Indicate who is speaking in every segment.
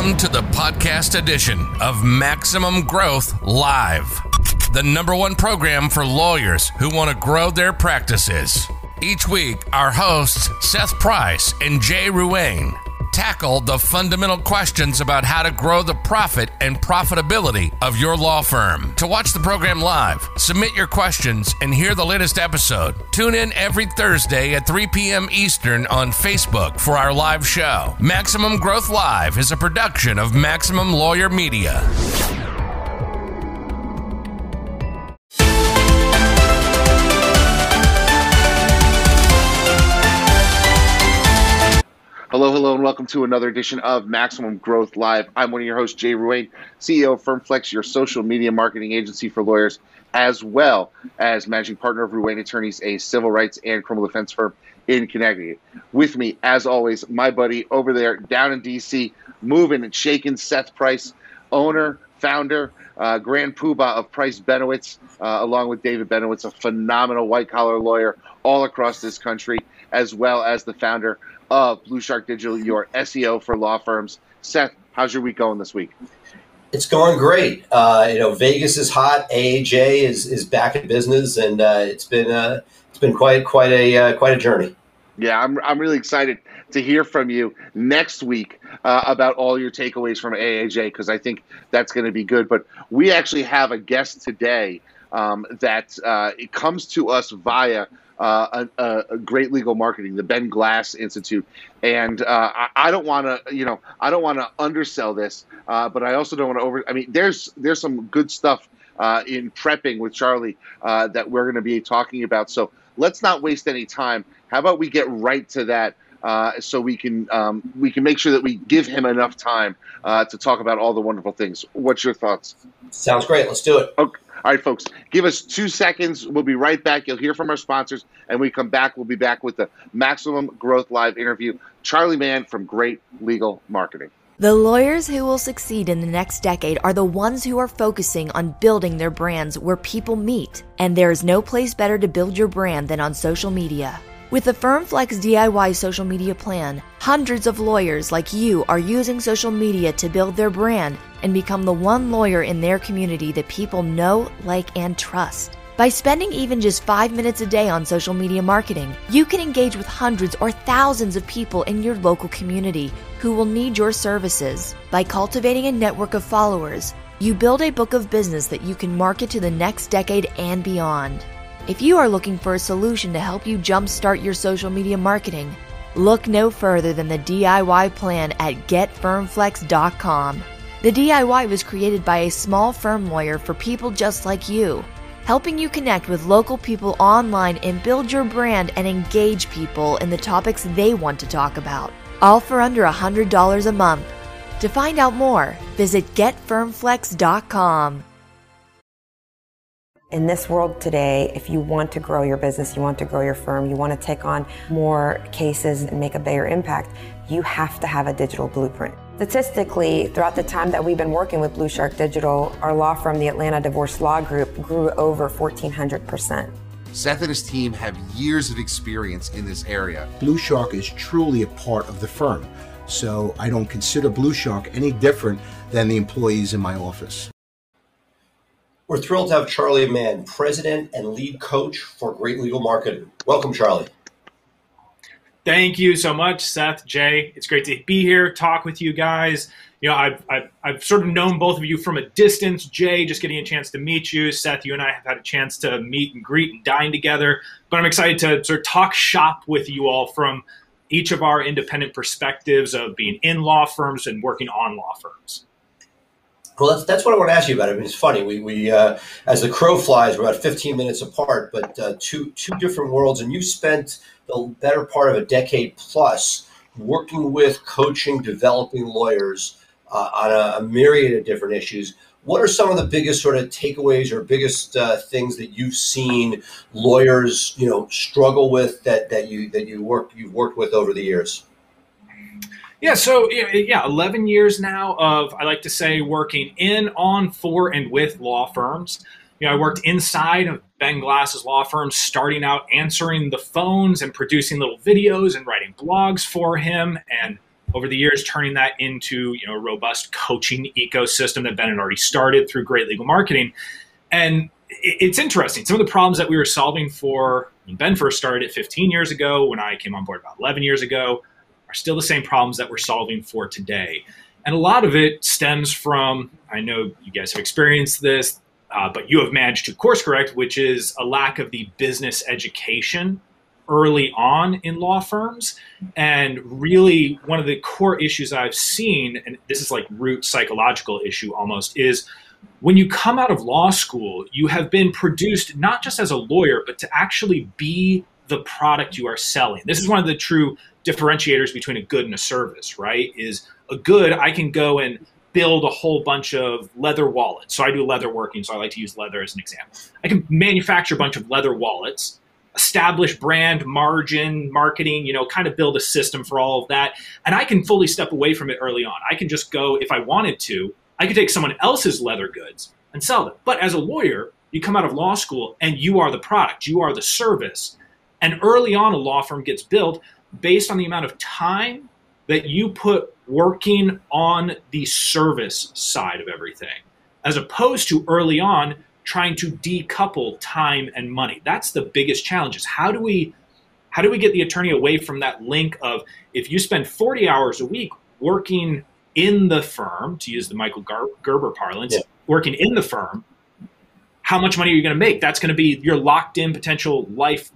Speaker 1: Welcome to the podcast edition of Maximum Growth Live, the number one program for lawyers who want to grow their practices. Each week, our hosts, Seth Price and Jay Ruane, tackle the fundamental questions about how to grow the profit and profitability of your law firm. To watch the program live, submit your questions, and hear the latest episode, tune in every Thursday at 3 p.m. Eastern on Facebook for our live show. Maximum Growth Live is a production of Maximum Lawyer Media.
Speaker 2: Hello, hello, and welcome to another edition of Maximum Growth Live. I'm one of your hosts, Jay Ruane, CEO of FirmFlex, your social media marketing agency for lawyers, as well as managing partner of Ruane Attorneys, a civil rights and criminal defense firm in Connecticut. With me, as always, my buddy over there down in DC, moving and shaking, Seth Price, owner, founder, uh, grand poobah of Price Benowitz, uh, along with David Benowitz, a phenomenal white collar lawyer all across this country, as well as the founder of Blue Shark Digital, your SEO for law firms. Seth, how's your week going this week?
Speaker 3: It's going great. Uh, you know, Vegas is hot. AAJ is, is back in business, and uh, it's been uh, it's been quite quite a uh, quite a journey.
Speaker 2: Yeah, I'm I'm really excited to hear from you next week uh, about all your takeaways from AAJ because I think that's going to be good. But we actually have a guest today um, that uh, it comes to us via uh, a, a, great legal marketing, the Ben Glass Institute, and uh, I, I, don't want to, you know, I don't want to undersell this, uh, but I also don't want to over. I mean, there's there's some good stuff uh, in prepping with Charley uh, that we're going to be talking about. So let's not waste any time. How about we get right to that? Uh, so we can um, we can make sure that we give him enough time to talk about all the wonderful things. What's your thoughts?
Speaker 3: Sounds great. Let's do it.
Speaker 2: Okay. All right, folks, give us two seconds. We'll be right back. You'll hear from our sponsors. And we come back, we'll be back with the Maximum Growth Live interview. Charley Mann from Great Legal Marketing.
Speaker 4: The lawyers who will succeed in the next decade are the ones who are focusing on building their brands where people meet. And there is no place better to build your brand than on social media. With the FirmFlex DIY social media plan, hundreds of lawyers like you are using social media to build their brand and become the one lawyer in their community that people know, like, and trust. By spending even just five minutes a day on social media marketing, you can engage with hundreds or thousands of people in your local community who will need your services. By cultivating a network of followers, you build a book of business that you can market to the next decade and beyond. If you are looking for a solution to help you jumpstart your social media marketing, look no further than the DIY plan at getfirmflex.com. The DIY was created by a small firm lawyer for people just like you, helping you connect with local people online and build your brand and engage people in the topics they want to talk about, all for under $100 a month. To find out more, visit getfirmflex.com.
Speaker 5: In this world today, if you want to grow your business, you want to grow your firm, you want to take on more cases and make a bigger impact, you have to have a digital blueprint. Statistically, throughout the time that we've been working with Blue Shark Digital, our law firm, the Atlanta Divorce Law Group, grew over 1,400%.
Speaker 6: Seth and his team have years of experience in this area.
Speaker 7: Blue Shark is truly a part of the firm, so I don't consider Blue Shark any different than the employees in my office.
Speaker 3: We're thrilled to have Charley Mann, president and lead coach for Great Legal Marketing. Welcome, Charley.
Speaker 8: Thank you so much, Seth, Jay. It's great to be here, talk with you guys. You know, I've, I've, I've, sort of known both of you from a distance. Jay, just getting a chance to meet you. Seth, you and I have had a chance to meet and greet and dine together. But I'm excited to sort of talk shop with you all from each of our independent perspectives of being in law firms and working on law firms.
Speaker 3: Well, that's, that's what I want to ask you about. I mean, it's funny. We, we uh, as the crow flies, we're about 15 minutes apart, but uh, two two different worlds. And you spent the better part of a decade plus working with, coaching, developing lawyers uh, on a, a, myriad of different issues. What are some of the biggest sort of takeaways or biggest uh, things that you've seen lawyers, you know, struggle with that that you that you work you've worked with over the years?
Speaker 8: Yeah, so yeah, 11 years now of, I like to say, working in, on, for, and with law firms. You know, I worked inside of Ben Glass's law firm, starting out answering the phones and producing little videos and writing blogs for him and over the years, turning that into you know a robust coaching ecosystem that Ben had already started through Great Legal Marketing. And it's interesting. Some of the problems that we were solving for when Ben first started it 15 years ago, when I came on board about 11 years ago, are still the same problems that we're solving for today. And a lot of it stems from, I know you guys have experienced this, uh, but you have managed to course correct, which is a lack of the business education early on in law firms. And really, one of the core issues I've seen, and this is like root psychological issue almost, is when you come out of law school, you have been produced not just as a lawyer, but to actually be the product you are selling. This is one of the true differentiators between a good and a service, right? Is a good, I can go and build a whole bunch of leather wallets. So I do leather working, so I like to use leather as an example. I can manufacture a bunch of leather wallets, establish brand, margin, marketing, you know, kind of build a system for all of that. And I can fully step away from it early on. I can just go, if I wanted to, I could take someone else's leather goods and sell them. But as a lawyer, you come out of law school and you are the product, you are the service. And early on, a law firm gets built based on the amount of time that you put working on the service side of everything, as opposed to early on trying to decouple time and money. That's the biggest challenge is how do we how do we get the attorney away from that link of if you spend 40 hours a week working in the firm, to use the Michael Gerber parlance, yeah. working in the firm, how much money are you going to make? That's going to be your locked in potential life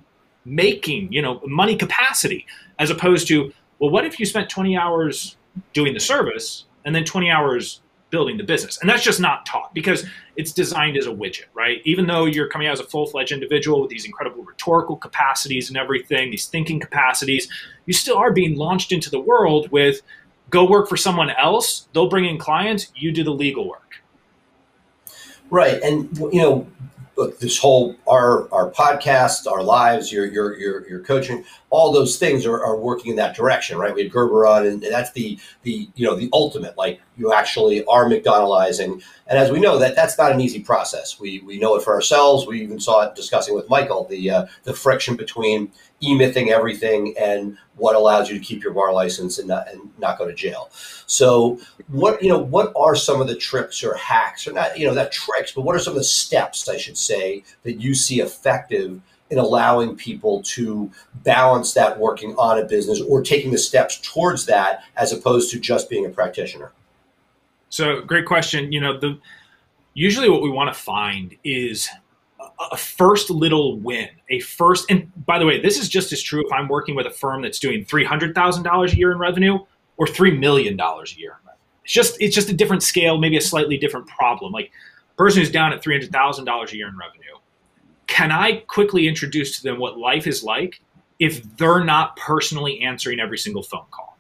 Speaker 8: making, you know, money capacity, as opposed to, well, what if you spent 20 hours doing the service and then 20 hours building the business? And that's just not taught because it's designed as a widget, right? Even though you're coming out as a full fledged individual with these incredible rhetorical capacities and everything, these thinking capacities, you still are being launched into the world with go work for someone else, they'll bring in clients, you do the legal work.
Speaker 3: Right. And, you know, look, this whole our our podcast, our lives, your your your your coaching, all those things are, are working in that direction, right? We had Gerber on, and, and that's the the you know the ultimate. Like you actually are McDonaldizing, and as we know that that's not an easy process. We we know it for ourselves. We even saw it discussing with Michael the uh, the friction between e-mything everything and what allows you to keep your bar license and not, and not go to jail. So what you know what are some of the tricks or hacks or not you know that tricks, but what are some of the steps I should say that you see effective in allowing people to balance that working on a business or taking the steps towards that as opposed to just being a practitioner?
Speaker 8: So great question. You know the usually what we want to find is a first little win, a first, and by the way, this is just as true if I'm working with a firm that's doing three hundred thousand dollars a year in revenue or three million dollars a year. It's just it's just a different scale, maybe a slightly different problem. Like person who's down at three hundred thousand dollars a year in revenue, can I quickly introduce to them what life is like if they're not personally answering every single phone call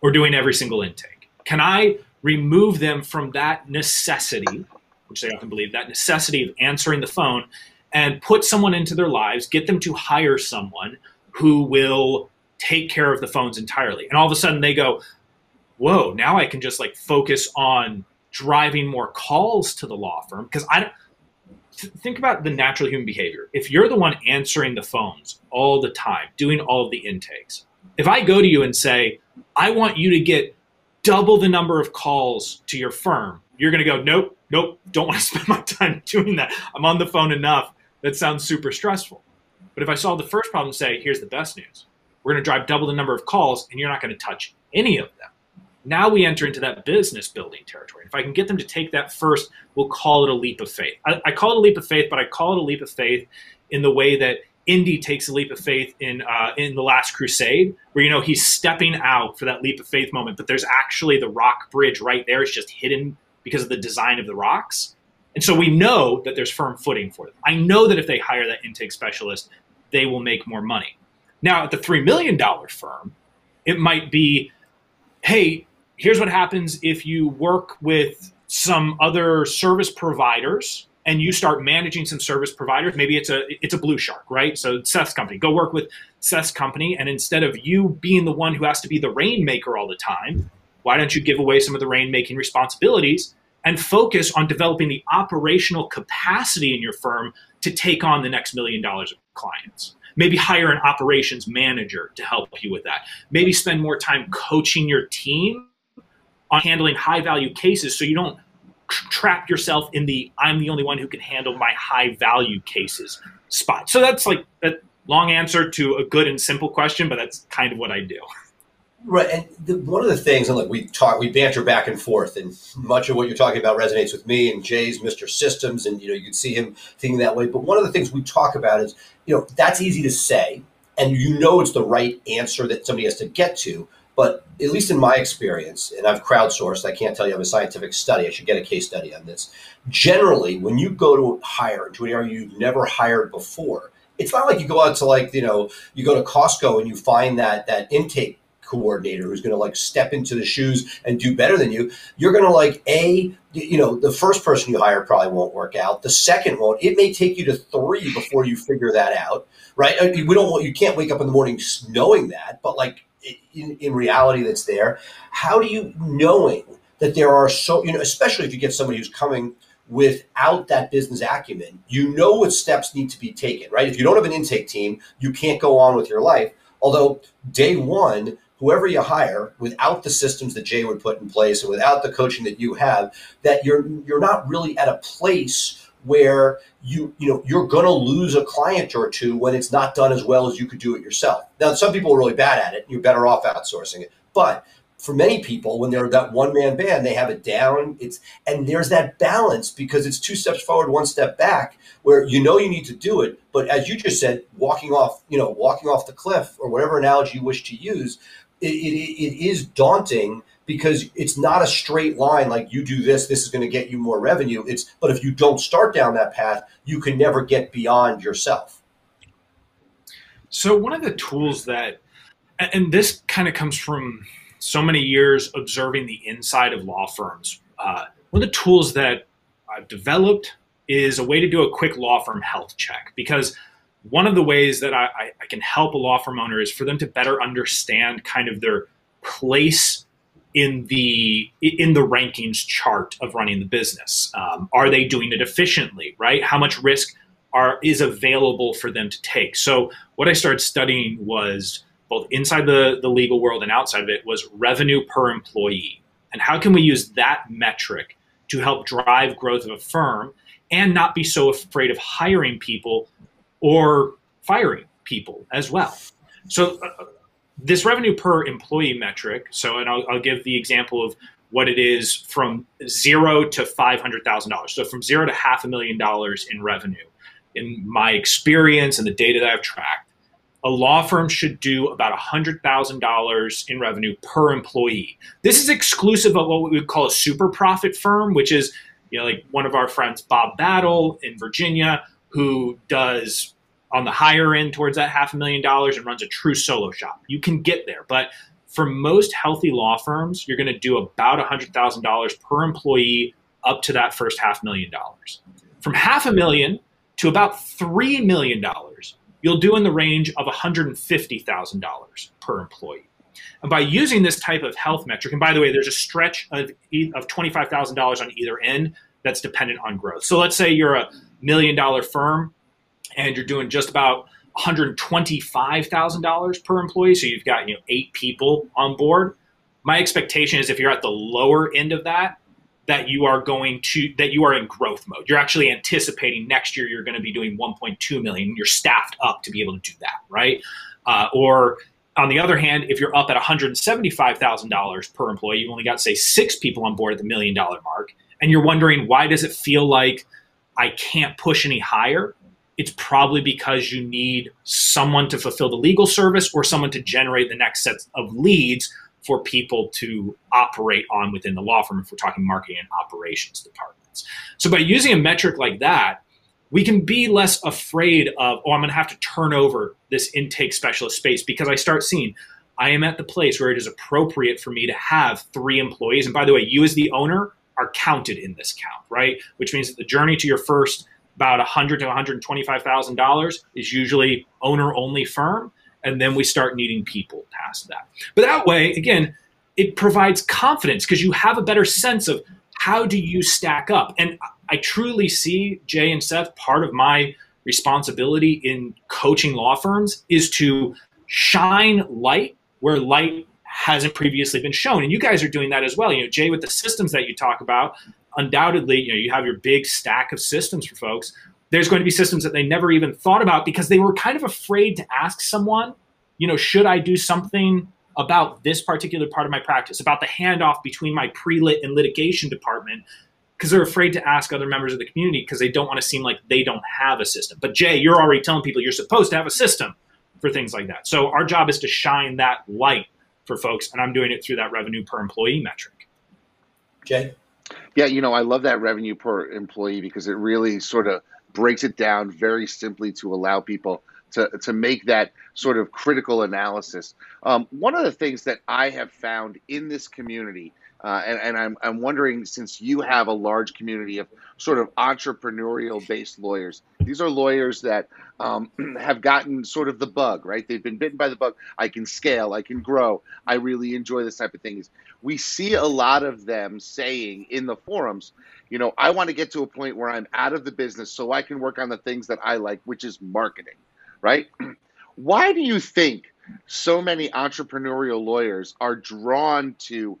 Speaker 8: or doing every single intake? Can I remove them from that necessity which they often believe, that necessity of answering the phone and put someone into their lives, get them to hire someone who will take care of the phones entirely. And all of a sudden they go, whoa, now I can just like focus on driving more calls to the law firm. Because I think about the natural human behavior. If you're the one answering the phones all the time, doing all of the intakes, if I go to you and say, I want you to get double the number of calls to your firm, you're going to go, nope, nope, don't want to spend my time doing that. I'm on the phone enough. That sounds super stressful. But if I solve the first problem, say, here's the best news. We're going to drive double the number of calls and you're not going to touch any of them. Now we enter into that business building territory. If I can get them to take that first, we'll call it a leap of faith. I, I call it a leap of faith, but I call it a leap of faith in the way that Indy takes a leap of faith in uh, in the Last Crusade, where you know he's stepping out for that leap of faith moment, but there's actually the rock bridge right there. It's just hidden because of the design of the rocks. And so we know that there's firm footing for them. I know that if they hire that intake specialist, they will make more money. Now, at the $3 million firm, it might be hey, here's what happens if you work with some other service providers and you start managing some service providers maybe it's a it's a blue shark right so seth's company go work with seth's company and instead of you being the one who has to be the rainmaker all the time why don't you give away some of the rainmaking responsibilities and focus on developing the operational capacity in your firm to take on the next million dollars of clients? Maybe hire an operations manager to help you with that. Maybe spend more time coaching your team on handling high value cases so you don't trap yourself in the I'm the only one who can handle my high value cases spot. So that's like a long answer to a good and simple question, but that's kind of what I do.
Speaker 3: Right, and the, one of the things, and look, we talk, we banter back and forth, and much of what you're talking about resonates with me and Jay's Mr. Systems, and you know you can see him thinking that way. But one of the things we talk about is, you know, that's easy to say, and you know it's the right answer that somebody has to get to. But at least in my experience, and I've crowdsourced, I can't tell you have a scientific study. I should get a case study on this. Generally, when you go to hire into an area you've never hired before, it's not like you go out to like you know you go to Costco and you find that that intake coordinator who's going to like step into the shoes and do better than you you're going to like a you know the first person you hire probably won't work out the second won't it may take you to three before you figure that out right uh, we don't want you can't wake up in the morning knowing that but like in, in reality that's there how do you knowing that there are so you know especially if you get somebody who's coming without that business acumen you know what steps need to be taken right? If you don't have an intake team you can't go on with your life. Although day one whoever you hire without the systems that Jay would put in place and without the coaching that you have, that you're you're not really at a place where you you know you're going to lose a client or two when it's not done as well as you could do it yourself. Now, some people are really bad at it. And you're better off outsourcing it, but for many people when they're that one man band they have it down it's and there's that balance because it's two steps forward one step back where you know you need to do it but as you just said walking off you know walking off the cliff or whatever analogy you wish to use it, it, it is daunting because it's not a straight line like you do this this is going to get you more revenue. It's but if you don't start down that path you can never get beyond yourself.
Speaker 8: So one of the tools that and this kind of comes from so many years observing the inside of law firms uh, one of the tools that i've developed is a way to do a quick law firm health check because one of the ways that I, I, can help a law firm owner is for them to better understand kind of their place in the in the rankings chart of running the business. Um, are they doing it efficiently? Right? How much risk are is available for them to take? So what I started studying was both inside the, the legal world and outside of it was revenue per employee. And how can we use that metric to help drive growth of a firm and not be so afraid of hiring people or firing people as well. So uh, this revenue per employee metric. So, and I'll, I'll, give the example of what it is from zero to five hundred thousand dollars. So from zero to half a million dollars in revenue. In my experience and the data that I've tracked, a law firm should do about a $100,000 in revenue per employee. This is exclusive of what we would call a super profit firm, which is, you know, like one of our friends, Bob Battle in Virginia, who does on the higher end towards that half a million dollars and runs a true solo shop. You can get there, but for most healthy law firms, you're going to do about $100,000 per employee up to that first half million dollars. From half a million to about $3 million, you'll do in the range of $150,000 per employee. And by using this type of health metric, and by the way, there's a stretch of, of $25,000 on either end that's dependent on growth. So let's say you're a million dollar firm and you're doing just about $125,000 per employee, so you've got you know eight people on board. My expectation is if you're at the lower end of that, that you are going to that you are in growth mode. You're actually anticipating next year you're going to be doing 1.2 million. You're staffed up to be able to do that, right? Uh, or on the other hand, if you're up at $175,000 per employee, you've only got say six people on board at the million dollar mark, and you're wondering why does it feel like I can't push any higher, it's probably because you need someone to fulfill the legal service or someone to generate the next set of leads for people to operate on within the law firm if we're talking marketing and operations departments. So by using a metric like that, we can be less afraid of, oh, I'm going to have to turn over this intake specialist space because I start seeing I am at the place where it is appropriate for me to have three employees. And by the way, you as the owner are counted in this count, right? Which means that the journey to your first about 100 to 125,000 dollars is usually owner only firm, and then we start needing people past that. But that way, again, it provides confidence because you have a better sense of how do you stack up. And I truly see Jay and Seth part of my responsibility in coaching law firms is to shine light where light hasn't previously been shown. And you guys are doing that as well. You know, Jay, with the systems that you talk about, undoubtedly, you know, you have your big stack of systems for folks. There's going to be systems that they never even thought about because they were kind of afraid to ask someone, you know, should I do something about this particular part of my practice, about the handoff between my pre-lit and litigation department, because they're afraid to ask other members of the community because they don't want to seem like they don't have a system. But Jay, you're already telling people you're supposed to have a system for things like that. So our job is to shine that light for folks, and I'm doing it through that revenue per employee metric.
Speaker 3: Jay?
Speaker 2: Yeah, you know, I love that revenue per employee because it really sort of breaks it down very simply to allow people to, to make that sort of critical analysis. Um, one of the things that I have found in this community uh, and, and I'm, I'm wondering, since you have a large community of sort of entrepreneurial based lawyers, these are lawyers that um, have gotten sort of the bug, right? They've been bitten by the bug. I can scale, I can grow. I really enjoy this type of thing. We see a lot of them saying in the forums, you know, I want to get to a point where I'm out of the business so I can work on the things that I like, which is marketing, right? Why do you think so many entrepreneurial lawyers are drawn to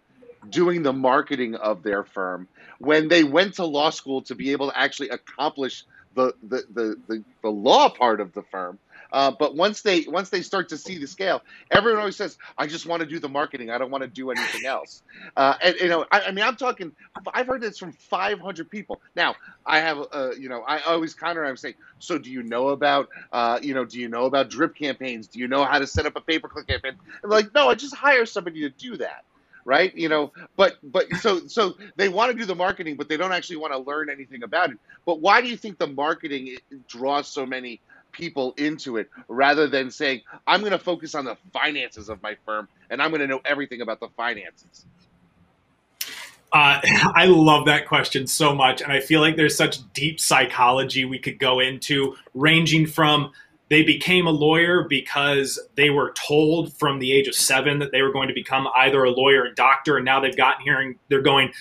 Speaker 2: doing the marketing of their firm when they went to law school to be able to actually accomplish the the the, the, the law part of the firm. Uh, but once they once they start to see the scale, everyone always says, "I just want to do the marketing. I don't want to do anything else." Uh, and you know, I, I, mean, I'm talking. I've heard this from 500 people. Now, I have, uh, you know, I always counter. I'm saying, so do you know about, uh, you know, do you know about drip campaigns? Do you know how to set up a pay per click campaign? I'm like, no, I just hire somebody to do that right? You know but but so so they want to do the marketing but they don't actually want to learn anything about it. But why do you think the marketing draws so many people into it rather than saying i'm going to focus on the finances of my firm and i'm going to know everything about the finances
Speaker 8: uh, I love that question so much, and I feel like there's such deep psychology we could go into, ranging from they became a lawyer because they were told from the age of seven that they were going to become either a lawyer or doctor, and now they've gotten here and they're going,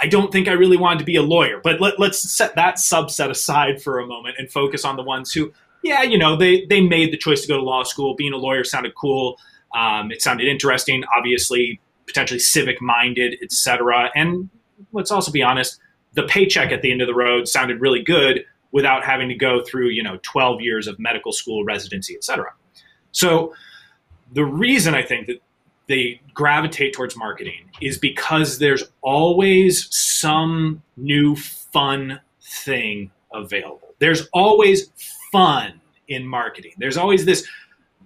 Speaker 8: I don't think I really wanted to be a lawyer. But let, us set that subset aside for a moment and focus on the ones who, yeah, you know, they, they made the choice to go to law school. Being a lawyer sounded cool. Um, it sounded interesting, obviously, potentially civic minded, etc. And let's also be honest, the paycheck at the end of the road sounded really good without having to go through, you know, 12 years of medical school residency, et cetera. So the reason I think that they gravitate towards marketing is because there's always some new fun thing available. There's always fun in marketing. There's always this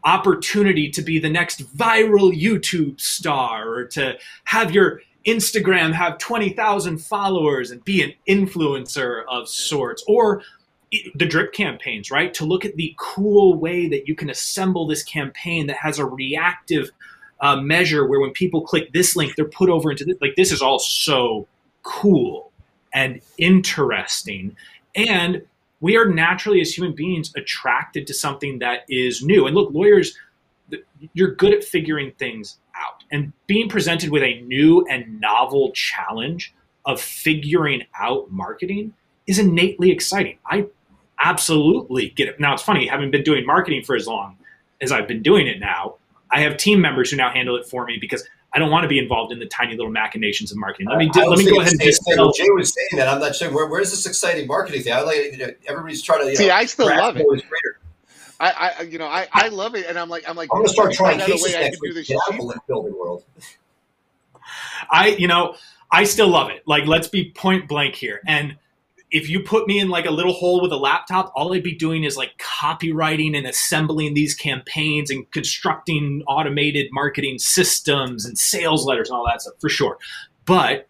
Speaker 8: opportunity to be the next viral YouTube star or to have your Instagram have 20,000 followers and be an influencer of sorts, or the drip campaigns, right? To look at the cool way that you can assemble this campaign that has a reactive uh, measure where when people click this link, they're put over into this. Like, this is all so cool and interesting. And we are naturally, as human beings, attracted to something that is new. And look, lawyers, you're good at figuring things out. And being presented with a new and novel challenge of figuring out marketing is innately exciting. I absolutely get it. Now it's funny, having been doing marketing for as long as I've been doing it now, I have team members who now handle it for me because I don't want to be involved in the tiny little machinations of marketing. Let me do, let me go ahead and just
Speaker 3: tell Jay was saying that. I'm not sure where, where's this exciting marketing thing. I like you know, everybody's trying to you
Speaker 2: see.
Speaker 3: Know,
Speaker 2: I still love it. I, I, you know, I, I love it, and I'm like, I'm like,
Speaker 3: I'm gonna start trying cases next week. Get out of the building world.
Speaker 8: I, you know, I still love it. Like, let's be point blank here. And if you put me in like a little hole with a laptop, all I'd be doing is like copywriting and assembling these campaigns and constructing automated marketing systems and sales letters and all that stuff for sure. But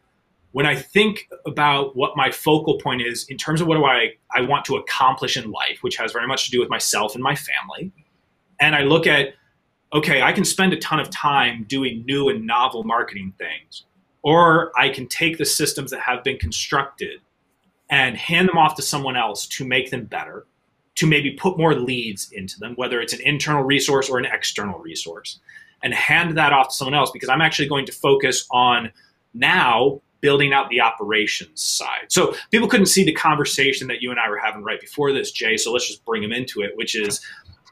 Speaker 8: when I think about what my focal point is in terms of what do I, I want to accomplish in life, which has very much to do with myself and my family, and I look at, okay, I can spend a ton of time doing new and novel marketing things, or I can take the systems that have been constructed and hand them off to someone else to make them better, to maybe put more leads into them, whether it's an internal resource or an external resource, and hand that off to someone else because I'm actually going to focus on now building out the operations side. So people couldn't see the conversation that you and I were having right before this, Jay. So let's just bring them into it, which is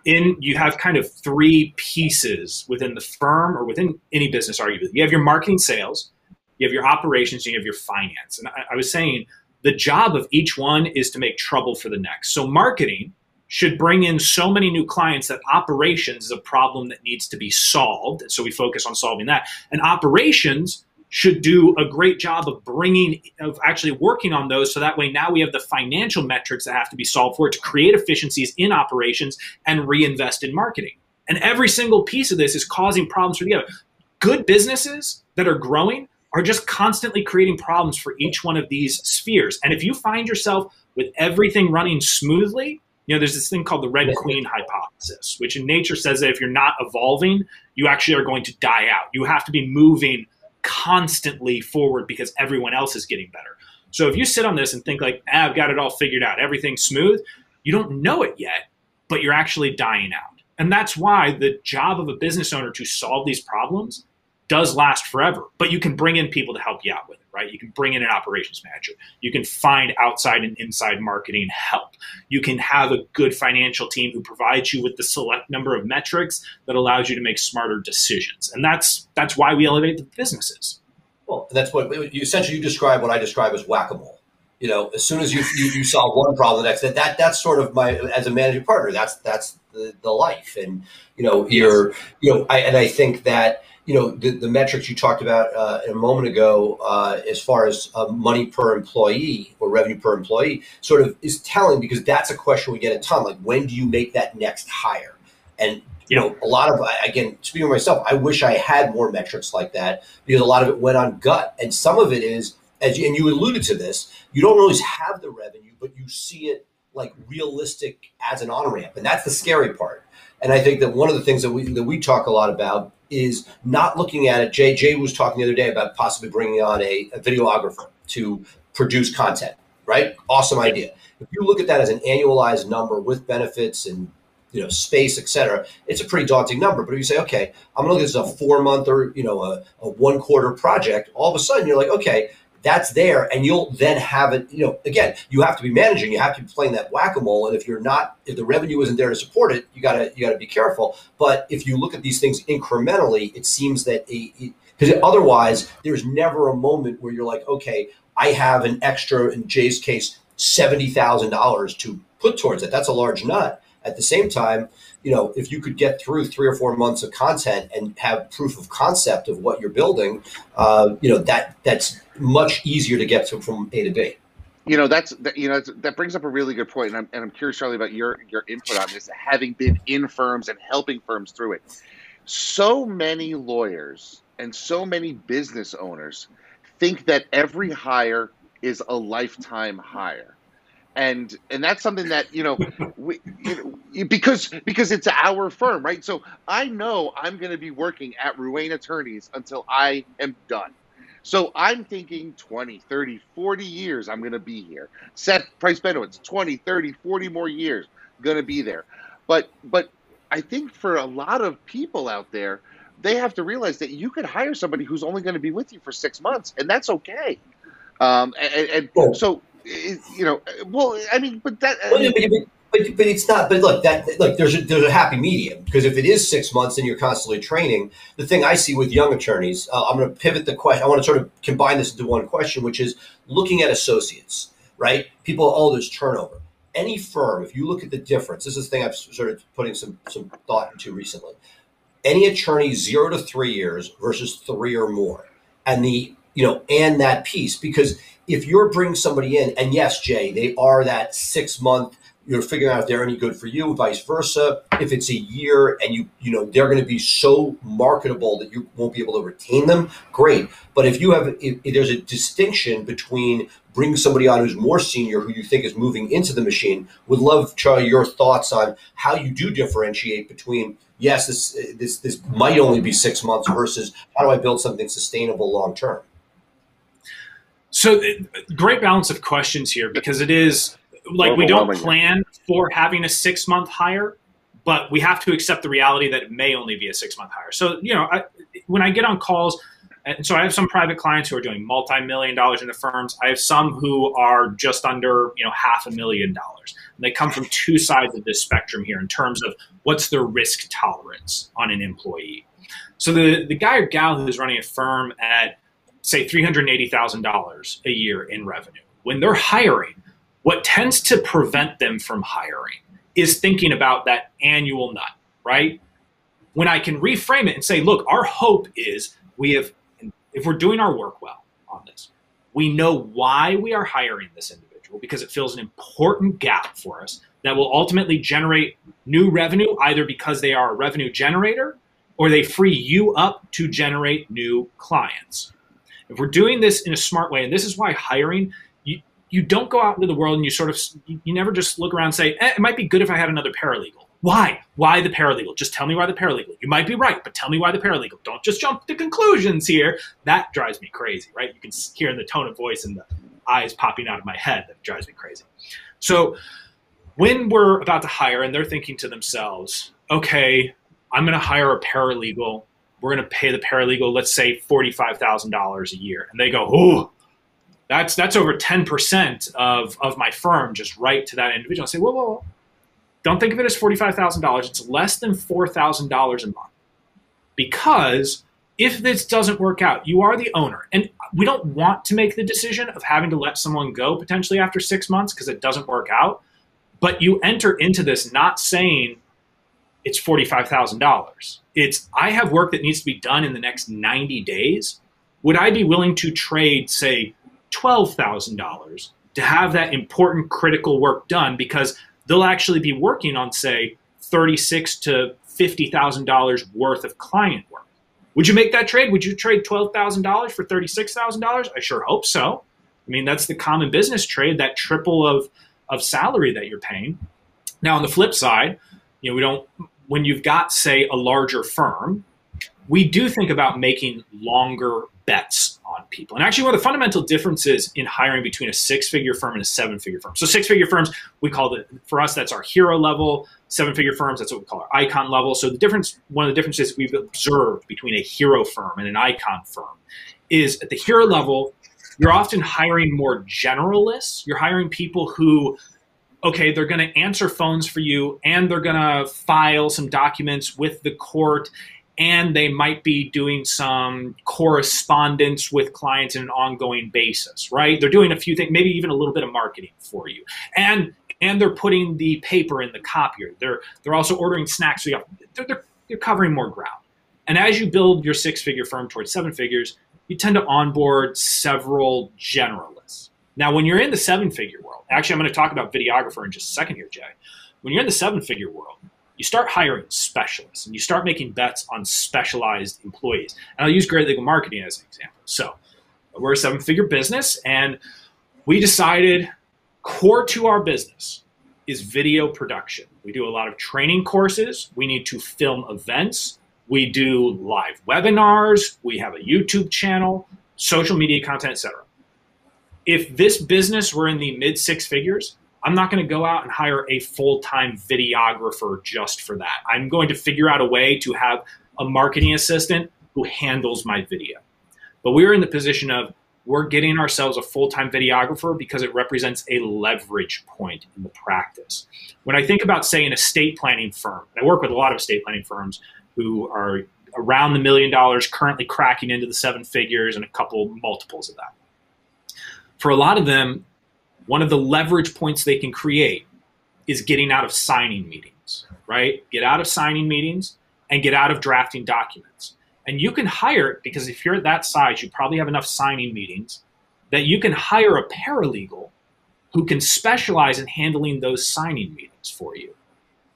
Speaker 8: in you have kind of three pieces within the firm or within any business arguably. You have your marketing sales, you have your operations, and you have your finance. And I, I was saying the job of each one is to make trouble for the next. So marketing should bring in so many new clients that operations is a problem that needs to be solved. So we focus on solving that. And operations should do a great job of bringing of actually working on those so that way now we have the financial metrics that have to be solved for to create efficiencies in operations and reinvest in marketing. And every single piece of this is causing problems for the other. Good businesses that are growing are just constantly creating problems for each one of these spheres. And if you find yourself with everything running smoothly you know there's this thing called the red queen hypothesis which in nature says that if you're not evolving you actually are going to die out. You have to be moving constantly forward because everyone else is getting better. So if you sit on this and think like, ah, I've got it all figured out, everything's smooth, you don't know it yet, but you're actually dying out. And that's why the job of a business owner to solve these problems does last forever, but you can bring in people to help you out with it, right? You can bring in an operations manager. You can find outside and inside marketing help. You can have a good financial team who provides you with the select number of metrics that allows you to make smarter decisions. And that's that's why we elevate the businesses.
Speaker 3: Well, that's what you essentially you describe what I describe as whack-a-mole. You know, as soon as you, you, you solve one problem, the next that, that that's sort of my as a managing partner. That's that's the, the life, and you know, you're you know, I, and I think that you know the, the metrics you talked about uh, a moment ago uh, as far as uh, money per employee or revenue per employee sort of is telling because that's a question we get a ton like when do you make that next hire? And you know a lot of again speaking of myself i wish i had more metrics like that because a lot of it went on gut. And some of it is as you, and you alluded to this you don't always have the revenue but you see it like realistic as an on ramp and that's the scary part and i think that one of the things that we that we talk a lot about is not looking at it. Jay, Jay was talking the other day about possibly bringing on a, a videographer to produce content, right? Awesome idea. If you look at that as an annualized number with benefits and you know space, etc., it's a pretty daunting number. But if you say, okay, I'm going to look at this as a four month or you know a, a one quarter project, all of a sudden you're like, okay, that's there and you'll then have it you know again you have to be managing you have to be playing that whack-a-mole and if you're not if the revenue isn't there to support it you gotta you gotta be careful. But if you look at these things incrementally it seems that a because otherwise there's never a moment where you're like okay i have an extra in jay's case $70000 to put towards it. That's a large nut. At the same time you know, if you could get through three or four months of content and have proof of concept of what you're building, uh, you know, that that's much easier to get to from A to B.
Speaker 2: You know, that's that, you know that brings up a really good point, and I'm, and I'm curious, Charley, about your your input on this, having been in firms and helping firms through it. So many lawyers and so many business owners think that every hire is a lifetime hire and and that's something that you know, we, you know because because it's our firm right so i know i'm going to be working at ruane attorneys until i am done so i'm thinking 20 30 40 years i'm going to be here. Seth price benowitz 20 30 40 more years going to be there. But but i think for a lot of people out there they have to realize that you could hire somebody who's only going to be with you for six months and that's okay. Um, and, and so you know, well, I mean, but that. Well,
Speaker 3: but, but, but, it's not. But look, that look, there's a, there's a happy medium because if it is six months and you're constantly training, the thing I see with young attorneys, uh, I'm going to pivot the question. I want to sort of combine this into one question, which is looking at associates, right? People, oh, there's turnover. Any firm, if you look at the difference, this is the thing I've sort of putting some some thought into recently. Any attorney zero to three years versus three or more, and the you know, and that piece because if you're bringing somebody in, and yes, Jay, they are that six month, you're figuring out if they're any good for you, vice versa. If it's a year and you, you know, they're going to be so marketable that you won't be able to retain them, great. But if you have, if, if there's a distinction between bringing somebody on who's more senior, who you think is moving into the machine, would love, Charley, your thoughts on how you do differentiate between, yes, this, this, this might only be six months versus how do I build something sustainable long term?
Speaker 8: So great balance of questions here because it is like we don't plan for having a six month hire, but we have to accept the reality that it may only be a six month hire. So you know, I, when I get on calls, And so I have some private clients who are doing multi-million dollars in the firms. I have some who are just under, you know, half a million dollars. And they come from two sides of this spectrum here in terms of what's their risk tolerance on an employee. So the, the guy or gal who's running a firm at say $380,000 a year in revenue, when they're hiring, what tends to prevent them from hiring is thinking about that annual nut, right? When I can reframe it and say, look, our hope is we have if we're doing our work well on this, we know why we are hiring this individual because it fills an important gap for us that will ultimately generate new revenue, either because they are a revenue generator or they free you up to generate new clients. If we're doing this in a smart way, and this is why hiring, you, don't go out into the world and you sort of, you, you never just look around and say, eh, it might be good if I had another paralegal. Why? Why the paralegal? Just tell me why the paralegal. You might be right, but tell me why the paralegal. Don't just jump to conclusions here. That drives me crazy, right? You can hear in the tone of voice and the eyes popping out of my head that drives me crazy. So when we're about to hire and they're thinking to themselves, okay, I'm going to hire a paralegal. We're going to pay the paralegal, let's say $45,000 a year. And they go, oh, that's, that's over 10% of, of my firm just right to that individual. I say, whoa, whoa, whoa don't think of it as $45,000. It's less than $4,000 a month. Because if this doesn't work out, you are the owner. And we don't want to make the decision of having to let someone go potentially after six months because it doesn't work out. But you enter into this not saying it's $45,000. It's, I have work that needs to be done in the next 90 days. Would I be willing to trade, say, $12,000 to have that important critical work done? Because they'll actually be working on, say, thirty-six to fifty thousand dollars worth of client work. Would you make that trade? Would you trade twelve thousand dollars for thirty-six thousand dollars? I sure hope so. I mean, that's the common business trade, that triple of of salary that you're paying. Now, on the flip side, you know, we don't when you've got, say, a larger firm, we do think about making longer bets people. And actually, one of the fundamental differences in hiring between a six figure firm and a seven figure firm. So, six figure firms, we call it, for us, that's our hero level. Seven figure firms, that's what we call our icon level. So, the difference, one of the differences we've observed between a hero firm and an icon firm is at the hero level, you're often hiring more generalists. You're hiring people who okay, they're going to answer phones for you and they're going to file some documents with the court and they might be doing some correspondence with clients in an ongoing basis, right? They're doing a few things, maybe even a little bit of marketing for you. And and they're putting the paper in the copier. They're they're also ordering snacks. So you have, they're, they're, they're covering more ground. And as you build your six figure firm towards seven figures, you tend to onboard several generalists. Now, when you're in the seven figure world, actually, I'm going to talk about videographer in just a second here, Jay. When you're in the seven figure world, you start hiring specialists and you start making bets on specialized employees. And I'll use Great Legal Marketing as an example. So we're a seven figure business and we decided core to our business is video production. We do a lot of training courses. We need to film events. We do live webinars. We have a YouTube channel, social media content, etc. If this business were in the mid six figures, I'm not going to go out and hire a full time videographer just for that. I'm going to figure out a way to have a marketing assistant who handles my video. But we're in the position of we're getting ourselves a full time videographer because it represents a leverage point in the practice. When I think about, say, an estate planning firm, I work with a lot of estate planning firms who are around the million dollars, currently cracking into the seven figures and a couple multiples of that. For a lot of them, one of the leverage points they can create is getting out of signing meetings, right? Get out of signing meetings and get out of drafting documents. And you can hire because if you're at that size, you probably have enough signing meetings that you can hire a paralegal who can specialize in handling those signing meetings for you.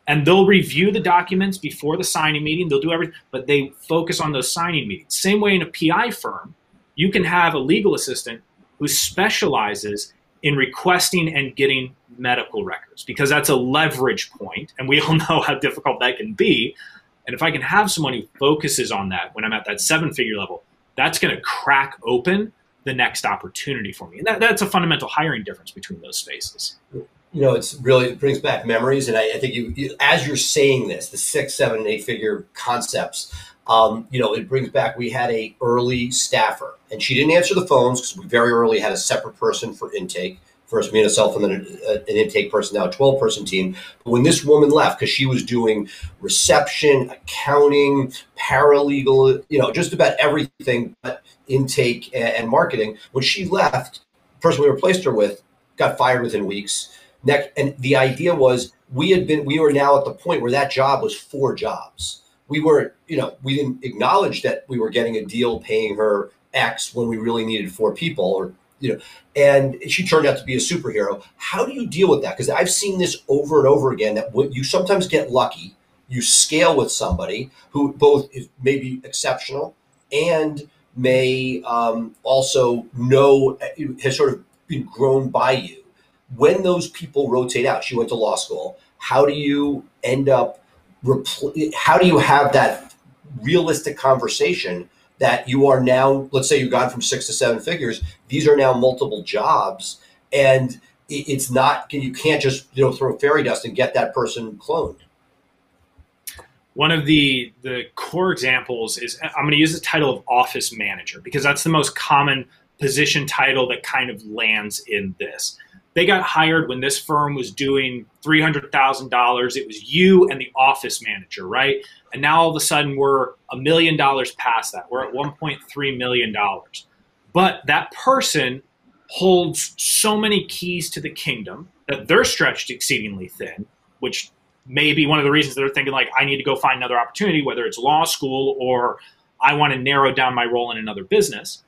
Speaker 8: And they'll review the documents before the signing meeting, they'll do everything, but they focus on those signing meetings. Same way in a PI firm, you can have a legal assistant who specializes in requesting and getting medical records because that's a leverage point and we all know how difficult that can be and if i can have someone who focuses on that when i'm at that seven figure level that's going to crack open the next opportunity for me and that, that's a fundamental hiring difference between those spaces
Speaker 3: you know it's really it brings back memories and i, I think you, you, as you're saying this the six seven eight figure concepts Um, you know, it brings back. We had a early staffer, and she didn't answer the phones because we very early had a separate person for intake. First me and myself, and then an, an intake person. Now a twelve person team. But when this woman left, because she was doing reception, accounting, paralegal, you know, just about everything but intake and, and marketing. When she left, the person we replaced her with got fired within weeks. Next, and the idea was we had been we were now at the point where that job was four jobs. We weren't, you know, we didn't acknowledge that we were getting a deal paying her X when we really needed four people or you know, and she turned out to be a superhero. How do you deal with that? Because I've seen this over and over again that you sometimes get lucky, you scale with somebody who both is maybe exceptional and may um, also know has sort of been grown by you. When those people rotate out, she went to law school. How do you end up? Repl- how do you have that realistic conversation that you are now? Let's say you've gone from six to seven figures. These are now multiple jobs, and it's not. You can't just you know throw fairy dust and get that person cloned
Speaker 8: one of the the core examples is I'm going to use the title of office manager because that's the most common position title that kind of lands in this. They got hired when this firm was doing $300,000. It was you and the office manager, right? And now all of a sudden we're a million dollars past that. We're at $1.3 million. But that person holds so many keys to the kingdom that they're stretched exceedingly thin, which may be one of the reasons they're thinking like I need to go find another opportunity, whether it's law school or I want to narrow down my role in another business.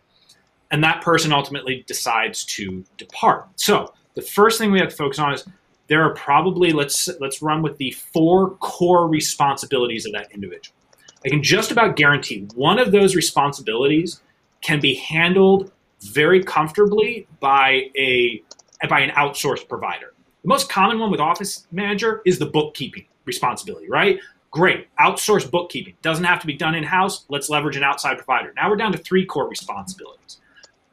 Speaker 8: And that person ultimately decides to depart. So the first thing we have to focus on is there are probably let's let's run with the four core responsibilities of that individual. I can just about guarantee one of those responsibilities can be handled very comfortably by a by an outsourced provider. The most common one with Office Manager is the bookkeeping responsibility, right? Great. Outsource bookkeeping. Doesn't have to be done in house. Let's leverage an outside provider. Now we're down to three core responsibilities.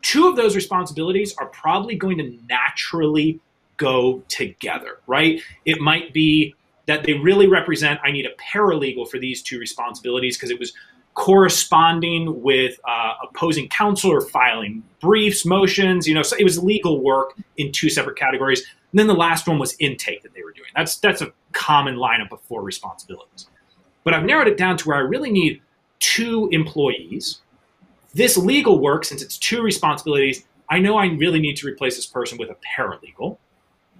Speaker 8: Two of those responsibilities are probably going to naturally go together, right? It might be that they really represent I need a paralegal for these two responsibilities because it was corresponding with uh, opposing counsel or filing briefs, motions, you know, so it was legal work in two separate categories. And then the last one was intake that they were doing. That's that's a common lineup of four responsibilities. But I've narrowed it down to where I really need two employees. This legal work, since it's two responsibilities, I know I really need to replace this person with a paralegal.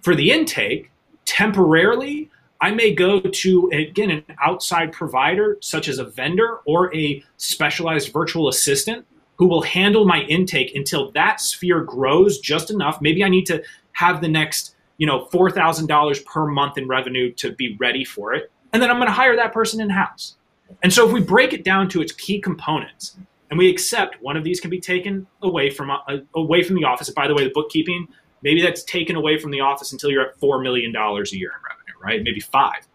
Speaker 8: For the intake, temporarily, I may go to, again, an outside provider, such as a vendor or a specialized virtual assistant, who will handle my intake until that sphere grows just enough. Maybe I need to have the next you know, $4,000 per month in revenue to be ready for it. And then I'm going to hire that person in house. And so if we break it down to its key components and we accept one of these can be taken away from uh, away from the office. By the way, the bookkeeping, maybe that's taken away from the office until you're at $4 million a year in revenue, right? Maybe five.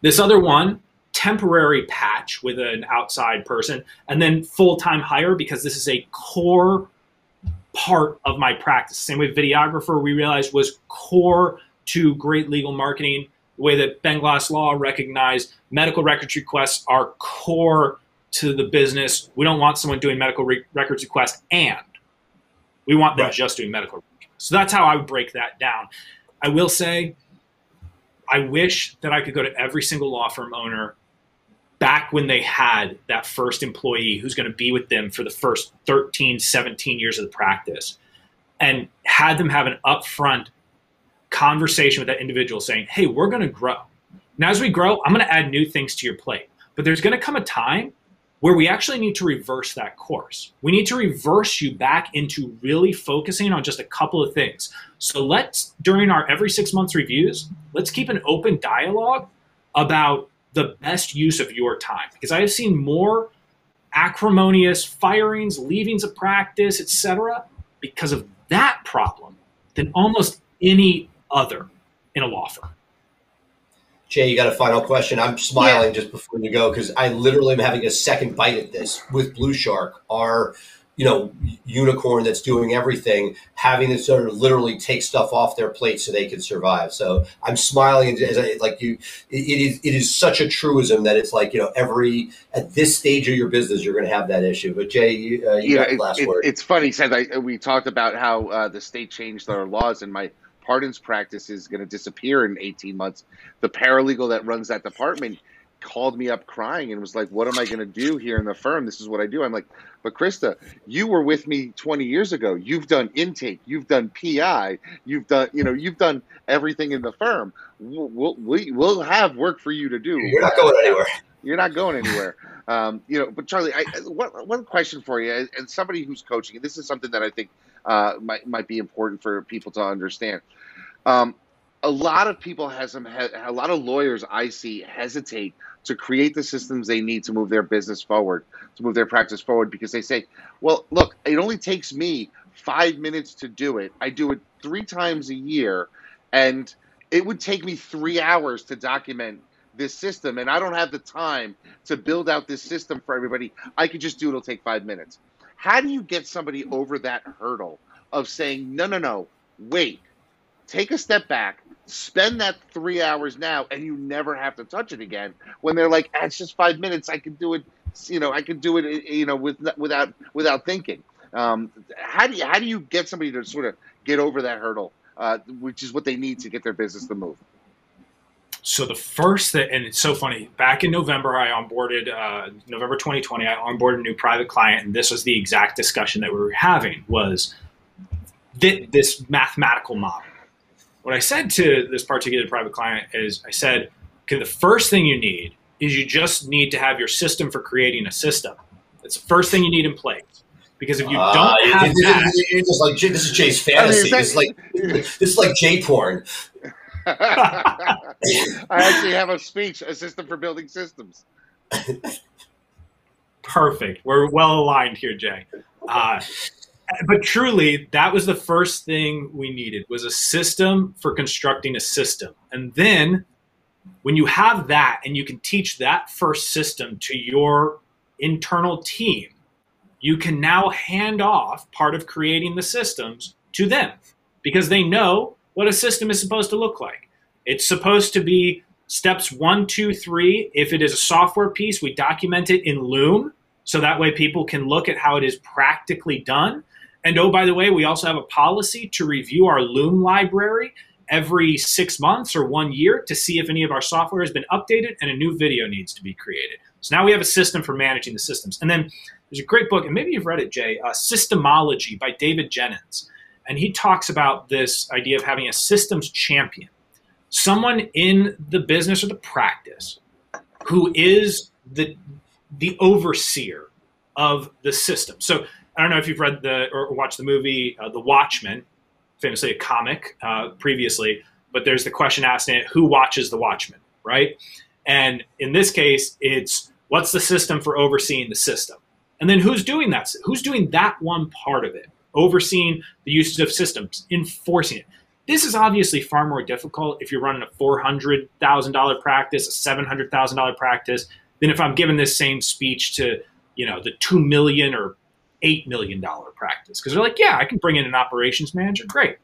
Speaker 8: This other one, temporary patch with an outside person and then full-time hire because this is a core part of my practice. Same way videographer we realized was core to great legal marketing. The way that Ben Glass Law recognized medical records requests are core to the business. We don't want someone doing medical re- records requests and we want them right. just doing medical. So that's how I would break that down. I will say, I wish that I could go to every single law firm owner back when they had that first employee who's going to be with them for the first 13, 17 years of the practice and had them have an upfront conversation with that individual saying, Hey, we're going to grow. Now, as we grow, I'm going to add new things to your plate. But there's going to come a time where we actually need to reverse that course. We need to reverse you back into really focusing on just a couple of things. So let's, during our every six months reviews, let's keep an open dialogue about the best use of your time because I have seen more acrimonious firings, leavings of practice, etc., because of that problem than almost any other in a law firm.
Speaker 3: Jay, you got a final question? I'm smiling yeah. just before you go because I literally am having a second bite at this with BluShark. Our you know unicorn that's doing everything having to sort of literally take stuff off their plate so they can survive so i'm smiling as I, like you it, it is it is such a truism that it's like you know every at this stage of your business you're going to have that issue but jay you, uh, you
Speaker 2: yeah,
Speaker 3: got the last
Speaker 2: it,
Speaker 3: word
Speaker 2: it's funny said I, we talked about how uh, the state changed their laws and my pardons practice is going to disappear in 18 months the paralegal that runs that department called me up crying and was like, "What am I going to do here in the firm? This is what I do." I'm like, "But Krista, you were with me 20 years ago. You've done intake, you've done PI, you've done, you know, you've done everything in the firm. We'll we'll, we'll have work for you to do.
Speaker 3: You're not going anywhere.
Speaker 2: You're not going anywhere." Um, you know, but Charley, I, one, one question for you, and somebody who's coaching, and this is something that I think uh, might might be important for people to understand. Um, a lot of people has some a lot of lawyers I see hesitate to create the systems they need to move their business forward, to move their practice forward because they say, "Well, look, it only takes me 5 minutes to do it. I do it 3 times a year and it would take me 3 hours to document this system and I don't have the time to build out this system for everybody. I could just do it, it'll take 5 minutes." How do you get somebody over that hurdle of saying, "No, no, no. Wait. Take a step back spend that three hours now and you never have to touch it again when they're like ah, it's just five minutes i can do it you know i can do it you know with, without without thinking um, how do you how do you get somebody to sort of get over that hurdle uh, which is what they need to get their business to move
Speaker 8: so the first that, and it's so funny. Back in November, I onboarded uh, November 2020. I onboarded a new private client, and this was the exact discussion that we were having: was th- this mathematical model what I said to this particular private client is I said, okay, the first thing you need is you just need to have your system for creating a system. That's the first thing you need in place. Because if you uh, don't have
Speaker 3: it,
Speaker 8: that,
Speaker 3: it's just like this is Jay's fantasy. I mean, this is like this is like Jay porn.
Speaker 2: I actually have a speech, a system for building systems.
Speaker 8: Perfect. We're well aligned here, Jay. Uh, but truly that was the first thing we needed was a system for constructing a system and then when you have that and you can teach that first system to your internal team you can now hand off part of creating the systems to them because they know what a system is supposed to look like it's supposed to be steps one two three if it is a software piece we document it in loom so that way people can look at how it is practically done and oh, by the way, we also have a policy to review our Loom library every six months or one year to see if any of our software has been updated and a new video needs to be created. So now we have a system for managing the systems. And then there's a great book, and maybe you've read it, Jay, uh, Systemology by David Jenyns. And he talks about this idea of having a systems champion, someone in the business or the practice who is the, the overseer of the system. So I don't know if you've read the or watched the movie uh, The Watchmen, famously a comic uh, previously, but there's the question asked in it: Who watches The Watchmen? Right? And in this case, it's what's the system for overseeing the system, and then who's doing that? Who's doing that one part of it? Overseeing the usage of systems, enforcing it. This is obviously far more difficult if you're running a four hundred thousand dollar practice, a seven hundred thousand dollar practice, than if I'm giving this same speech to you know the two million or $8 million practice. Because they're like, yeah, I can bring in an operations manager. Great.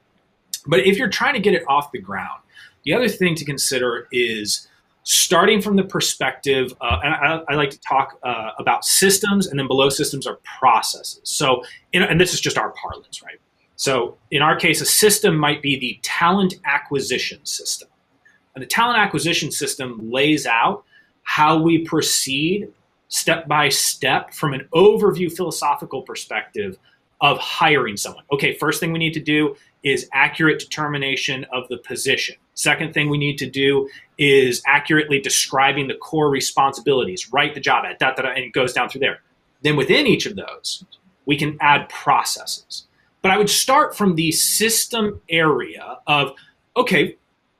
Speaker 8: But if you're trying to get it off the ground, the other thing to consider is starting from the perspective, uh, and I, I, like to talk uh, about systems, and then below systems are processes. So, in, and this is just our parlance, right? So, in our case, a system might be the talent acquisition system. And the talent acquisition system lays out how we proceed step by step from an overview philosophical perspective of hiring someone. Okay, first thing we need to do is accurate determination of the position. Second thing we need to do is accurately describing the core responsibilities, write the job ad, da, da, da, and it goes down through there. Then within each of those, we can add processes. But I would start from the system area of, okay,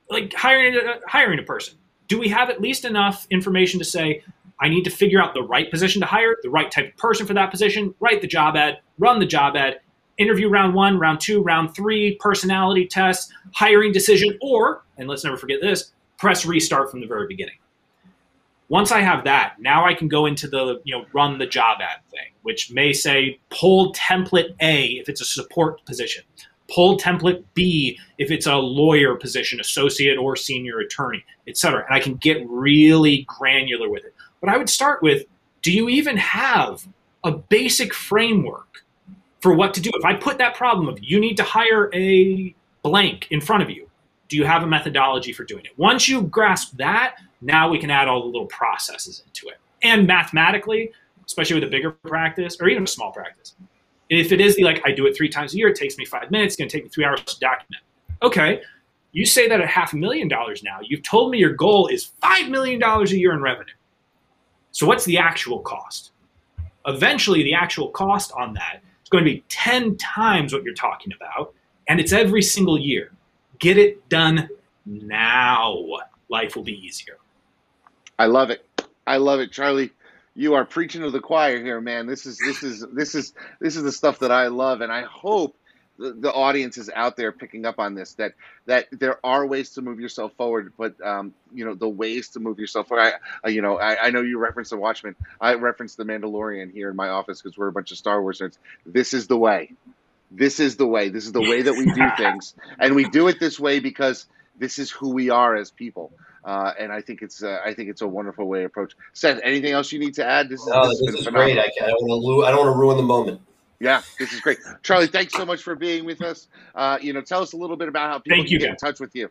Speaker 8: like hiring a, hiring a person. Do we have at least enough information to say, I need to figure out the right position to hire, the right type of person for that position, write the job ad, run the job ad, interview round one, round two, round three, personality test, hiring decision, or, and let's never forget this, press restart from the very beginning. Once I have that, now I can go into the, you know, run the job ad thing, which may say pull template A if it's a support position, pull template B if it's a lawyer position, associate or senior attorney, etc. And I can get really granular with it. But I would start with do you even have a basic framework for what to do? If I put that problem of you need to hire a blank in front of you, do you have a methodology for doing it? Once you grasp that, now we can add all the little processes into it. And mathematically, especially with a bigger practice or even a small practice, if it is the like I do it three times a year, it takes me five minutes, it's going to take me three hours to document. Okay, you say that at half a million dollars now. You've told me your goal is five million dollars a year in revenue. So what's the actual cost? Eventually, the actual cost on that going to be 10 times what you're talking about, and it's every single year. Get it done now. Life will be easier.
Speaker 2: I love it. I love it, Charley. You are preaching to the choir here, man. This is this is this is this is the stuff that I love, and I hope the, the audience is out there picking up on this. That that there are ways to move yourself forward, but um, you know the ways to move yourself forward. I, you know, I, I know you referenced the Watchmen. I referenced the Mandalorian here in my office because we're a bunch of Star Wars nerds. This is the way. This is the way. This is the way that we do things, and we do it this way because this is who we are as people. Uh, and I think it's uh, I think it's a wonderful way to approach. Seth, anything else you need to add?
Speaker 3: This is, no, this, this is great. I, I, don't want to I don't want to ruin the moment.
Speaker 2: Yeah, this is great, Charley. Thanks so much for being with us. Uh, you know, tell us a little bit about how people
Speaker 8: Thank
Speaker 2: can
Speaker 8: you,
Speaker 2: get in touch with you.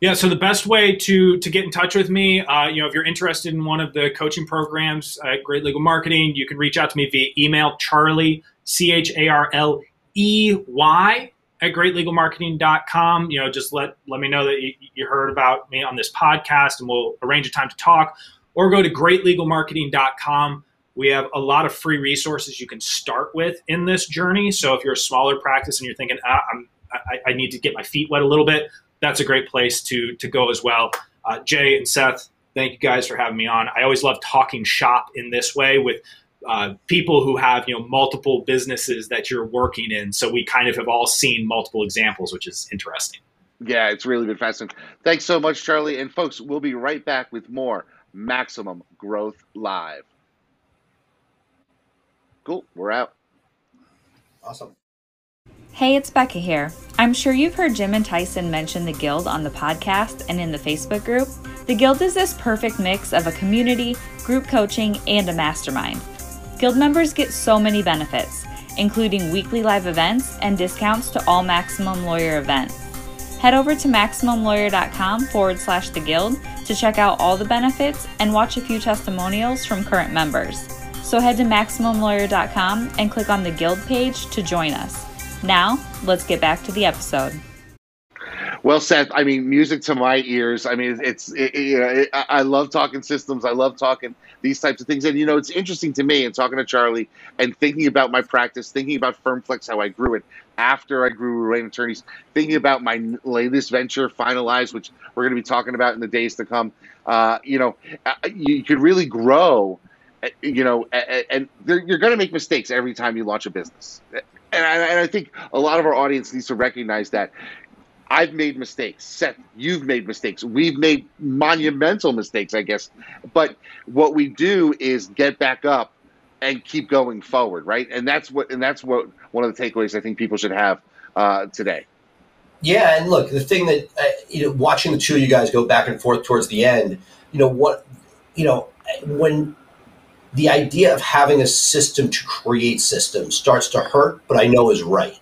Speaker 8: Yeah, so the best way to to get in touch with me, uh, you know, if you're interested in one of the coaching programs at Great Legal Marketing, you can reach out to me via email, Charley C H A R L E Y at greatlegalmarketing.com. You know, just let let me know that you, you, heard about me on this podcast, and we'll arrange a time to talk. Or go to greatlegalmarketing.com. We have a lot of free resources you can start with in this journey. So if you're a smaller practice and you're thinking, ah, I, I need to get my feet wet a little bit, that's a great place to to go as well. Uh, Jay and Seth, thank you guys for having me on. I always love talking shop in this way with uh, people who have you know multiple businesses that you're working in. So we kind of have all seen multiple examples, which is interesting.
Speaker 2: Yeah, it's really been fascinating. Thanks so much, Charley. And folks, we'll be right back with more Maximum Growth Live. Cool, we're out.
Speaker 3: Awesome.
Speaker 9: Hey, it's Becca here. I'm sure you've heard Jim and Tyson mention the Guild on the podcast and in the Facebook group. The Guild is this perfect mix of a community, group coaching, and a mastermind. Guild members get so many benefits, including weekly live events and discounts to all Maximum Lawyer events. Head over to MaximumLawyer.com forward slash the Guild to check out all the benefits and watch a few testimonials from current members. So head to MaximumLawyer.com and click on the Guild page to join us. Now, let's get back to the episode.
Speaker 2: Well, Seth, I mean, music to my ears. I mean, it's, it, you know, it, I love talking systems. I love talking these types of things. And, you know, it's interesting to me and talking to Charlie and thinking about my practice, thinking about FirmFlex, how I grew it after I grew Ruane Attorneys, thinking about my latest venture, Finalize, which we're going to be talking about in the days to come. Uh, you know, uh, you could really grow, you know, and you're going to make mistakes every time you launch a business. And I, and I think a lot of our audience needs to recognize that I've made mistakes. Seth, you've made mistakes. We've made monumental mistakes, I guess. But what we do is get back up and keep going forward, right? And that's what and that's what one of the takeaways I think people should have uh, today.
Speaker 3: Yeah, and look, the thing that uh, you know, watching the two of you guys go back and forth towards the end, you know what, you know, when the idea of having a system to create systems starts to hurt, but I know is right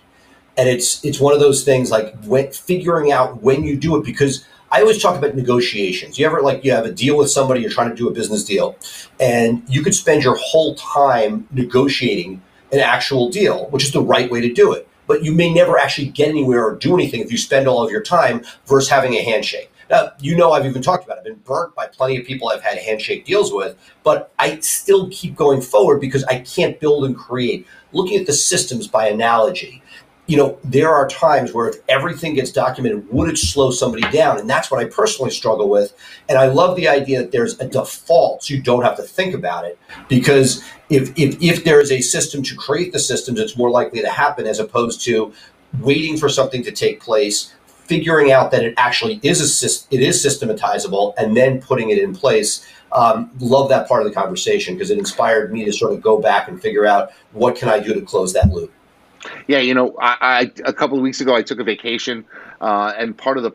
Speaker 3: and it's it's one of those things like when, figuring out when you do it because I always talk about negotiations. You ever like you have a deal with somebody, you're trying to do a business deal, and you could spend your whole time negotiating an actual deal, which is the right way to do it. But you may never actually get anywhere or do anything if you spend all of your time versus having a handshake. Now, you know, I've even talked about it. I've been burnt by plenty of people I've had handshake deals with, but I still keep going forward because I can't build and create. Looking at the systems by analogy, you know, there are times where if everything gets documented, would it slow somebody down? And that's what I personally struggle with. And I love the idea that there's a default so you don't have to think about it. Because if, if, if there is a system to create the systems, it's more likely to happen as opposed to waiting for something to take place, figuring out that it actually is a, it is systematizable and then putting it in place um, love that part of the conversation because it inspired me to sort of go back and figure out what can i do to close that loop.
Speaker 2: Yeah you know i, I a couple of weeks ago i took a vacation uh, and part of the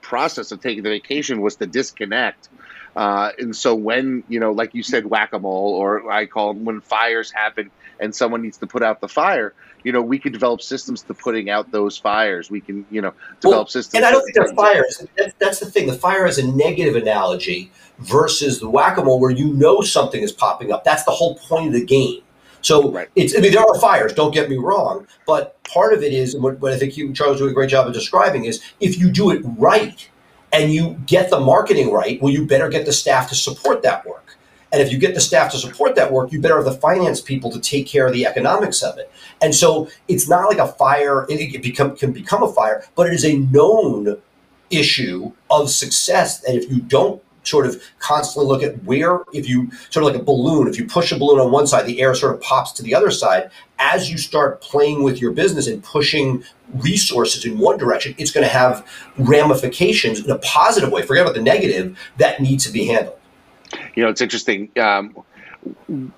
Speaker 2: process of taking the vacation was to disconnect uh, and so when you know like you said whack-a-mole or i call them when fires happen and someone needs to put out the fire you know, we can develop systems to putting out those fires. We can, you know, develop well, systems.
Speaker 3: And I don't think they're fires. that's the thing. The fire is a negative analogy versus the whack-a-mole where you know something is popping up. That's the whole point of the game. So right. it's, I mean, there are fires, don't get me wrong, but part of it is, what, what I think you, Charles, do a great job of describing is if you do it right and you get the marketing right, well, you better get the staff to support that work. And if you get the staff to support that work, you better have the finance people to take care of the economics of it. And so it's not like a fire, it become, can become a fire, but it is a known issue of success that if you don't sort of constantly look at where, if you sort of like a balloon, if you push a balloon on one side, the air sort of pops to the other side. As you start playing with your business and pushing resources in one direction, it's going to have ramifications in a positive way. Forget about the negative that needs to be handled.
Speaker 2: You know, it's interesting. Um,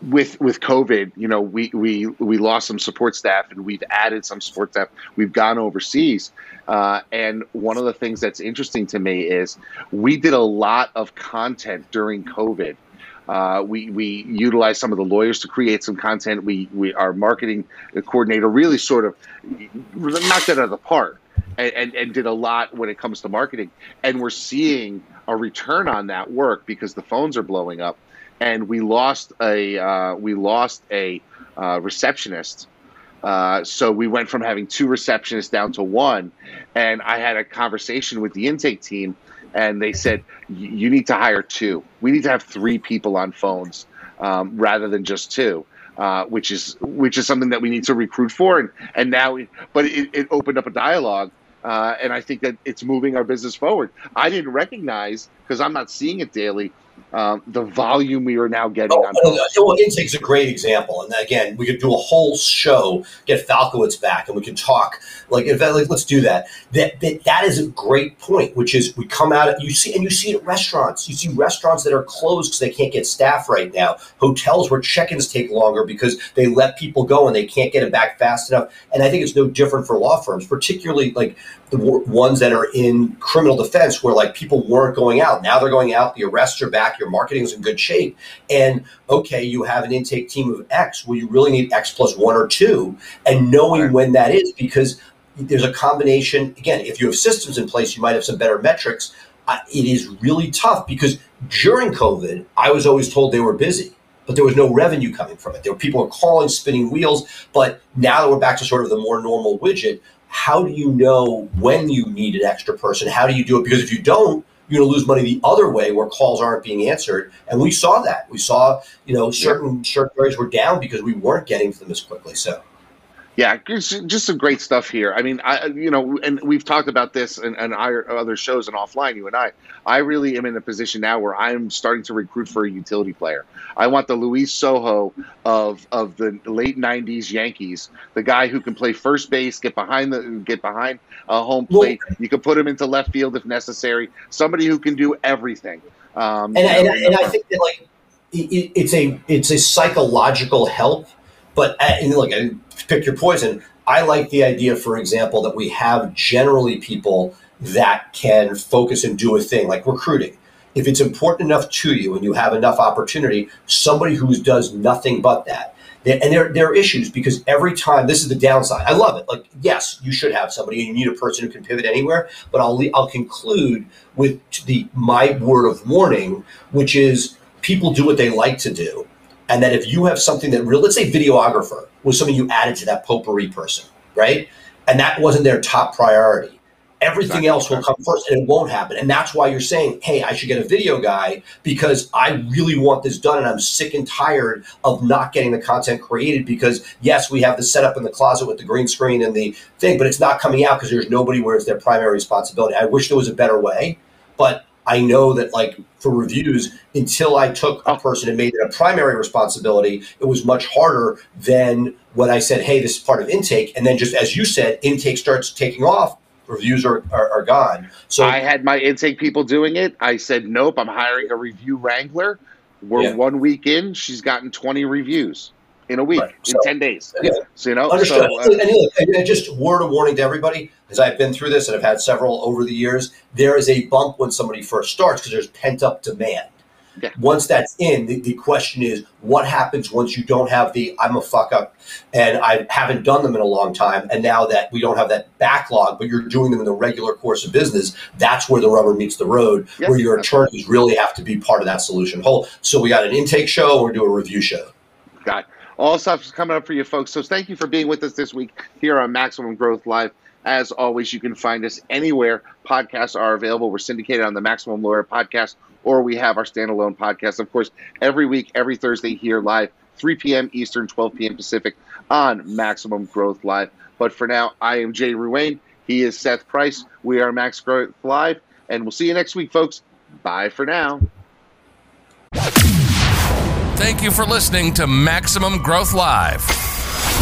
Speaker 2: with with COVID, you know, we we we lost some support staff, and we've added some support staff. We've gone overseas, uh, and one of the things that's interesting to me is we did a lot of content during COVID. Uh, we we utilized some of the lawyers to create some content. We we our marketing coordinator really sort of knocked it out of the park. And, and, and, did a lot when it comes to marketing. And we're seeing a return on that work because the phones are blowing up, and we lost a uh, we lost a uh, receptionist. Uh, so we went from having two receptionists down to one, and I had a conversation with the intake team, and they said you need to hire two. We need to have three people on phones um, rather than just two. Uh, which is which is something that we need to recruit for, and and now, but it, it opened up a dialogue uh, and I think that it's moving our business forward. I didn't recognize because I'm not seeing it daily um, the volume we are now getting. Oh, on
Speaker 3: well, Intake's a great example, and again, we could do a whole show, get Falkowitz back, and we can talk. Like, if, like let's do that. That, that. that is a great point, which is we come out you see, and you see it at restaurants. You see restaurants that are closed because they can't get staff right now. Hotels where check-ins take longer because they let people go and they can't get it back fast enough. And I think it's no different for law firms, particularly like the ones that are in criminal defense, where like people weren't going out. Now they're going out. The arrests are back your marketing is in good shape. And okay, you have an intake team of X. Well, you really need X plus one or two, and knowing right. when that is because there's a combination. Again, if you have systems in place, you might have some better metrics. Uh, it is really tough because during COVID, I was always told they were busy but there was no revenue coming from it. There were people were calling, spinning wheels. But now that we're back to sort of the more normal widget, how do you know when you need an extra person? How do you do it? Because if you don't, you're going to lose money the other way where calls aren't being answered. And we saw that. We saw, you know, certain certain areas were down because we weren't getting to them as quickly. So.
Speaker 2: Yeah, just some great stuff here. I mean, I you know, and we've talked about this and, and our other shows and offline. You and I, I really am in a position now where I'm starting to recruit for a utility player. I want the Luis Sojo of of the late '90s Yankees, the guy who can play first base, get behind the get behind a home plate. Well, you can put him into left field if necessary. Somebody who can do everything.
Speaker 3: Um, and, and, and, I think that like it, it's a it's a psychological help, but uh, look, pick your poison. I like the idea, for example, that we have generally people that can focus and do a thing like recruiting. If it's important enough to you and you have enough opportunity, somebody who does nothing but that. And there, there are issues because every time this is the downside. I love it. Like, yes, you should have somebody, and you need a person who can pivot anywhere. But I'll I'll conclude with the my word of warning, which is people do what they like to do, and that if you have something that real, let's say videographer was something you added to that potpourri person, right? And that wasn't their top priority. Everything exactly. else will come first and it won't happen. And that's why you're saying, hey, I should get a video guy because I really want this done and I'm sick and tired of not getting the content created because, yes, we have the setup in the closet with the green screen and the thing, but it's not coming out because there's nobody where it's their primary responsibility. I wish there was a better way, but I know that like for reviews, until I took a person and made it a primary responsibility, it was much harder than when I said, "Hey, this is part of intake," and then just as you said, intake starts taking off. reviews are, are, are gone. So
Speaker 2: I had my intake people doing it. I said, nope, I'm hiring a review wrangler. We're
Speaker 3: Yeah.
Speaker 2: one week in. She's gotten 20 reviews in a week,
Speaker 3: Right.
Speaker 2: in
Speaker 3: So-
Speaker 2: 10 days.
Speaker 3: Yeah.
Speaker 2: So, you know,
Speaker 3: Understood.
Speaker 2: so, uh,
Speaker 3: and- and just word of warning to everybody, because I've been through this and I've had several over the years. There is a bump when somebody first starts because there's pent up demand.
Speaker 2: Yeah.
Speaker 3: Once that's in, the, the question is, what happens once you don't have the "I'm a fuck up" and I haven't done them in a long time, and now that we don't have that backlog, but you're doing them in the regular course of business, that's where the rubber meets the road,
Speaker 2: Yep.
Speaker 3: where your attorneys really have to be part of that solution. Whole. So we got an intake show, we're doing a review show.
Speaker 2: got all stuff is coming up for you folks. So thank you for being with us this week here on Maximum Growth Live. As always, you can find us anywhere podcasts are available. We're syndicated on the Maximum Lawyer podcast, or we have our standalone podcast. Of course, every week, every Thursday here live, 3 p.m. Eastern, 12 p.m. Pacific on Maximum Growth Live. But for now, I am Jay Ruane. He is Seth Price. We are Max Growth Live, and we'll see you next week, folks. Bye for now.
Speaker 1: Thank you for listening to Maximum Growth Live.